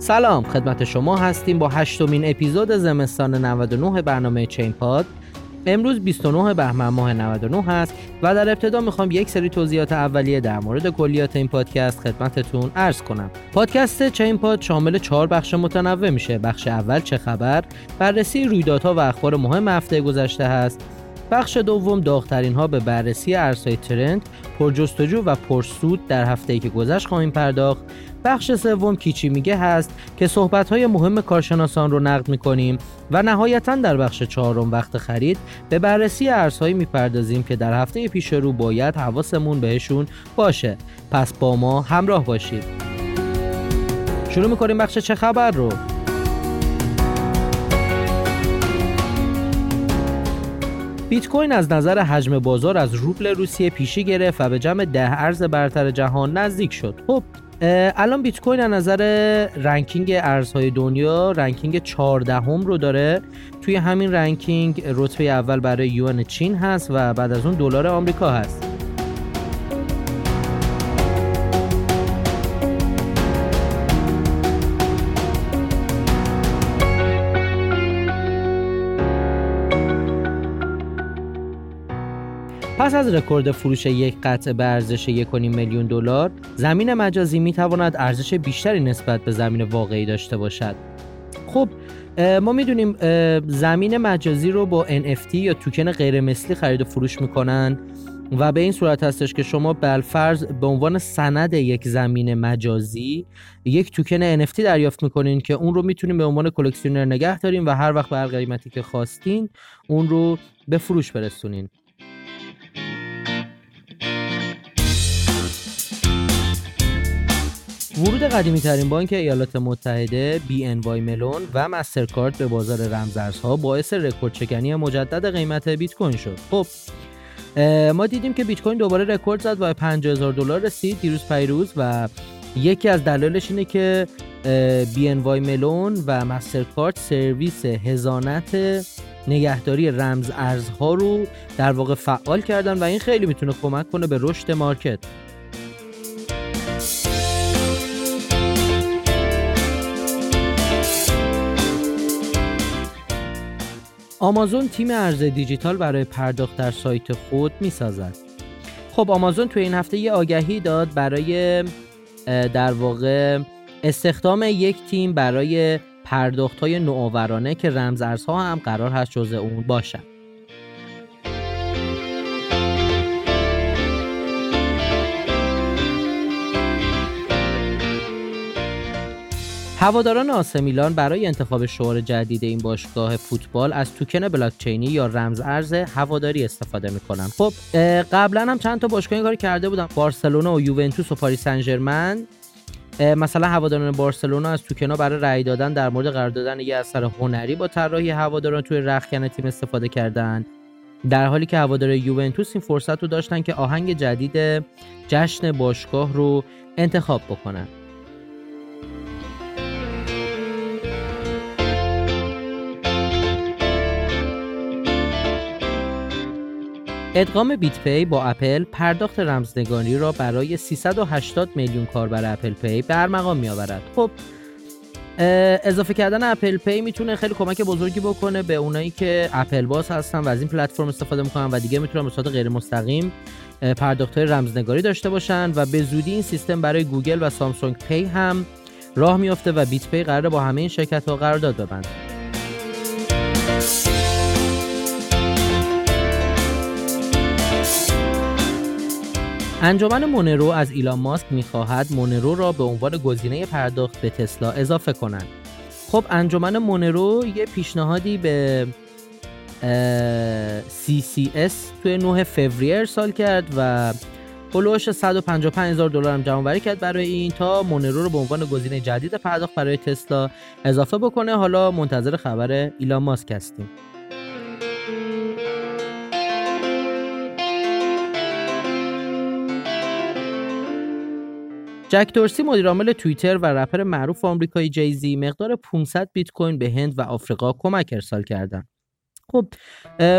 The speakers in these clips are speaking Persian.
سلام خدمت شما هستیم با هشتمین اپیزود زمستان 99 برنامه چین پاد. امروز 29 بهمن ماه 99 هست و در ابتدا می‌خوام یک سری توضیحات اولیه در مورد کلیات این پادکست خدمتتون عرض کنم. پادکست چین پاد شامل چهار بخش متنوع میشه. بخش اول چه خبر؟ بررسی رویدادها و اخبار مهم هفته گذشته هست. بخش دوم داغترین ها به بررسی ارزهای ترند پرجستجو و پرسود در هفته که گذشت خواهیم پرداخت. بخش سوم کیچی میگه هست که صحبت های مهم کارشناسان رو نقد می‌کنیم و نهایتا در بخش چهارم وقت خرید به بررسی ارزهایی می‌پردازیم که در هفته پیش رو باید حواسمون بهشون باشه. پس با ما همراه باشید. شروع می‌کنیم بخش چه خبر رو. بیت کوین از نظر حجم بازار از روبل روسیه پیشی گرفت و به جمع ده ارز برتر جهان نزدیک شد. خب الان بیت کوین از نظر ranking ارزهای دنیا ranking 14 هم رو داره توی همین ranking رتبه اول برای یوان چین هست و بعد از اون دلار آمریکا هست پس از رکورد فروش یک قطعه به ارزش 1.5 میلیون دلار، زمین مجازی می تواند ارزش بیشتری نسبت به زمین واقعی داشته باشد. خب ما می‌دونیم زمین مجازی رو با NFT یا توکن غیر مثلی خرید و فروش می‌کنن و به این صورت هستش که شما بالفرض به عنوان سند یک زمین مجازی یک توکن NFT دریافت می‌کنین که اون رو می‌تونین به عنوان کلکسیونر نگه دارین و هر وقت به هر قیمتی که خواستین اون رو به فروش برسونین ورود قدیمی ترین بانک ایالات متحده BNY Mellon و مسترکارد به بازار رمزارزها باعث رکورد شکنی مجدد قیمت بیت کوین شد. خب ما دیدیم که بیت کوین دوباره رکورد زد و 50000 دلار رسید دیروز پریروز و یکی از دلایلش اینه که BNY Mellon و مسترکارد سرویس حضانت نگهداری رمز ارزها رو در واقع فعال کردن و این خیلی می‌تونه کمک کنه به رشد market آمازون تیم ارز دیجیتال برای پرداخت در سایت خود می سازد. خب آمازون توی این هفته یه آگهی داد برای در واقع استخدام یک تیم برای پرداخت های نوآورانه که رمز ارزها هم قرار هست جزء اون باشن. هواداران آسه میلان برای انتخاب شعار جدید این باشگاه فوتبال از توکن بلاکچینی یا رمز ارز هواداری استفاده می‌کنن. خب قبلا هم چند تا باشگاه این کار کرده بودن. بارسلونا و یوونتوس و پاریس سن مثلا هواداران بارسلونا از توکنا برای رأی دادن در مورد قرار دادن یه اثر هنری با طراحی هواداران توی رختکن تیم استفاده کردن. در حالی که هوادار یوونتوس این فرصت رو داشتن که آهنگ جدید جشن باشگاه رو انتخاب بکنن. ادغام بیت پی با اپل پرداخت رمزنگاری را برای 380 میلیون کاربر اپل پی به ارمغان می آورد. خب اضافه کردن اپل پی می‌تونه خیلی کمک بزرگی بکنه به اونایی که اپل باز هستن و از این پلتفرم استفاده می‌کنن و دیگه می‌تونن به صورت غیر مستقیم پرداخت های رمزنگاری داشته باشن و به زودی این سیستم برای گوگل و سامسونگ پی هم راه میافته و بیت پی قراره با همه این شرکت ها قرارداد ببنده انجمن مونرو از ایلان ماسک می‌خواهد مونرو را به عنوان گزینه پرداخت به تسلا اضافه کنند خب انجمن مونرو یه پیشنهادی به CCS توی 9 فوریه ارسال کرد و هلوش 155 هزار دلار هم جمع کرد برای این تا مونرو رو به عنوان گزینه جدید پرداخت برای تسلا اضافه بکنه. حالا منتظر خبر ایلان ماسک هستیم. جک دورسی مدیرعامل توییتر و رپر معروف آمریکایی جیزی مقدار 500 بیت کوین به هند و آفریقا کمک ارسال کردند. خب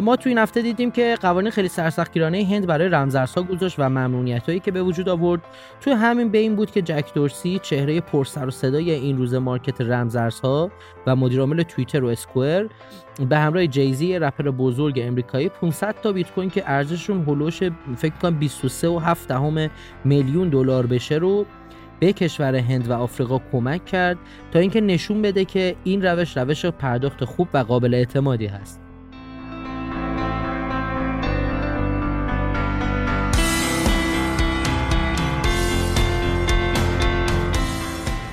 ما تو این هفته دیدیم که قوانین خیلی سرسختگیرانه هند برای رمزارزها گذاشت و ممنونیت هایی که به وجود آورد. توی همین بین بود که جک دورسی چهره پرسر و صدای این روز مارکت رمزارزها و مدیرعامل توییتر و اسکوئر به همراه جیزی رپر بزرگ امریکایی 500 تا بیت کوین که ارزششون هلوش فکر کنم 23 و 7 میلیون دلار بشه رو به کشور هند و آفریقا کمک کرد تا اینکه نشون بده که این روش روش پرداخت خوب و قابل اعتمادی هست.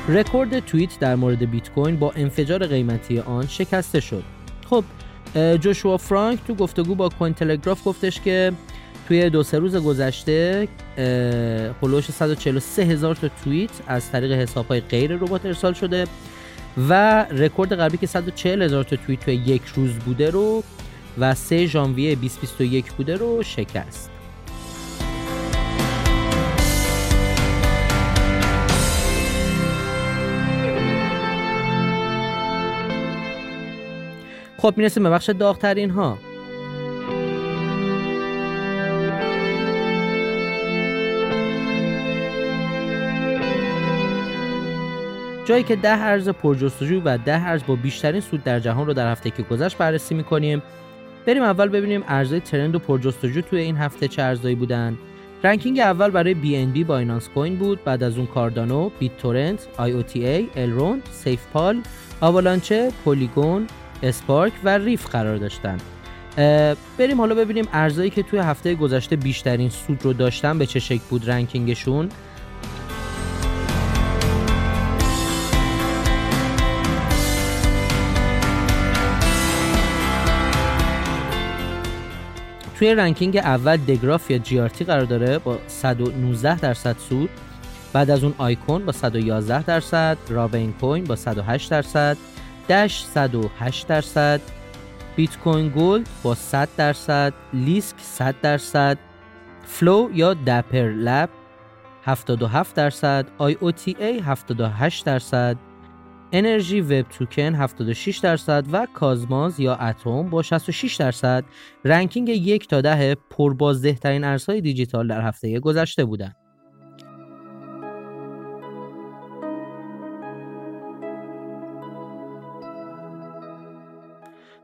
رکورد توییت در مورد بیت کوین با انفجار قیمتی آن شکسته شد. خب جوشوا فرانک تو گفتگو با کوین تلگراف گفتش که توی دو سه روز گذشته هلوش 143 هزار تا توییت از طریق حساب های غیر ربات ارسال شده و رکورد قبلی که 140 هزار تا توییت توی یک روز بوده رو و 3 ژانویه 2021 بوده رو شکست خب می‌رسیم به بخش داغترین ها جایی که ده ارز پرجستجو و ده ارز با بیشترین سود در جهان رو در هفته که گذشت بررسی می‌کنیم. بریم اول ببینیم ارزهای trend و پرجستجو توی این هفته چه ارزهایی بودن. ranking اول برای BNB بایننس کوین بود بعد از اون کاردانو، بیت تورنت، IOTA، الروند، سیف پال، آوالانچه، پولیگون، اسپارک و ریف قرار داشتن. بریم حالا ببینیم ارزایی که توی هفته گذشته بیشترین سود رو داشتن به چه شکل بود ranking شون. توی ranking اول The Graph یا G قرار داره با 119 درصد سود بعد از اون آیکون با 111 درصد راوین کوین با 108 درصد. 108 درصد بیت کوین گولد با 100 درصد لیسک 100 درصد فلو یا Dapper Labs 77 درصد IOTA 78 درصد انرژی وب توکن 76 درصد و کازموس یا اتم با 66 درصد رنکینگ یک تا ده پربازده ترین ارزهای دیجیتال در هفته گذشته بودند.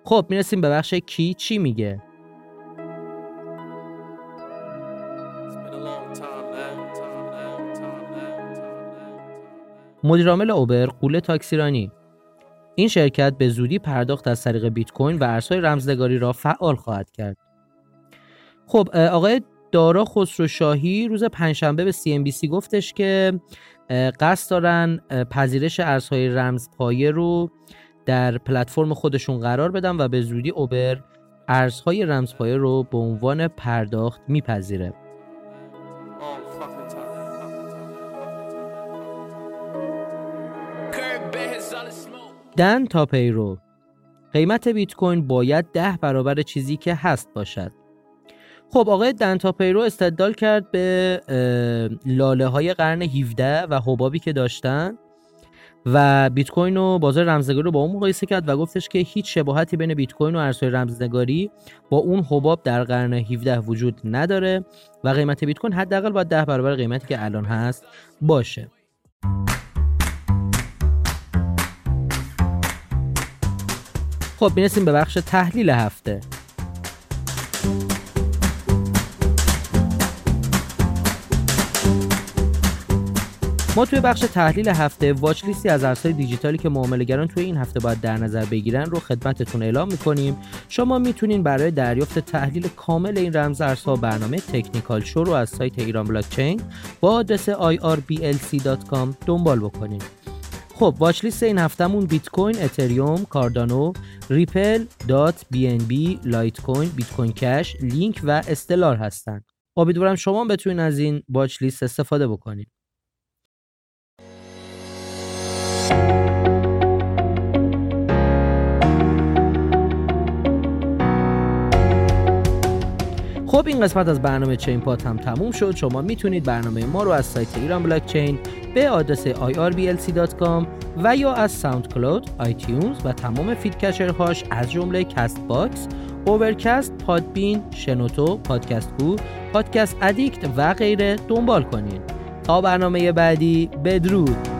خب می‌رسیم به بخش کی چی میگه؟ مدیرعامل اوبر قوله تاکسیرانی. این شرکت به زودی پرداخت از طریق بیت کوین و ارزهای رمزنگاری را فعال خواهد کرد. خب آقای دارا خسرو شاهی روز پنجشنبه به CNBC گفتش که قصد دارن پذیرش ارزهای رمزپایه رو در پلتفرم خودشون قرار بدن و به زودی اوبر ارزهای رمزپایه رو به عنوان پرداخت میپذیره. دن تا پیرو قیمت بیت کوین باید ده برابر چیزی که هست باشد. خب آقای دنتا پیرو استدلال کرد به لاله های قرن 17 و حبابی که داشتن. و بیت کوین و بازار رمزنگاری رو با اون مقایسه کرد و گفتش که هیچ شباهتی بین بیت کوین و ارزهای رمزنگاری با اون حباب در قرن 17 وجود نداره و قیمت بیت کوین حداقل باید ده برابر قیمتی که الان هست باشه. خب می‌رسیم به بخش تحلیل هفته. ما توی بخش تحلیل هفته واچ لیستی از ارزهای دیجیتالی که معاملهگران توی این هفته باید در نظر بگیرن رو خدمتتون اعلام می‌کنیم. شما می‌تونین برای دریافت تحلیل کامل این رمز ارزها برنامه تکنیکال شو رو از سایت ایران بلاکچین با آدرس irblc.com دنبال بکنید خب watch list این هفتهمون بیت کوین، اتریوم، کاردانو، ریپل، دات، بی ان بی، لایت کوین، بیت کوین کش، لینک و استلار هستن. امیدوارم شما بتونین از این watch list استفاده بکنید خب این قسمت از برنامه چین پاد هم تموم شد شما می‌تونید برنامه ما رو از سایت ایران بلاک چین به آدرس irblc.com و یا از SoundCloud، iTunes و تمام feed هاش از جمله Castbox، Overcast، Podbean، شنوتو، Podcast Go، Podcast Addict و غیره دنبال کنید. تا برنامه بعدی بدرود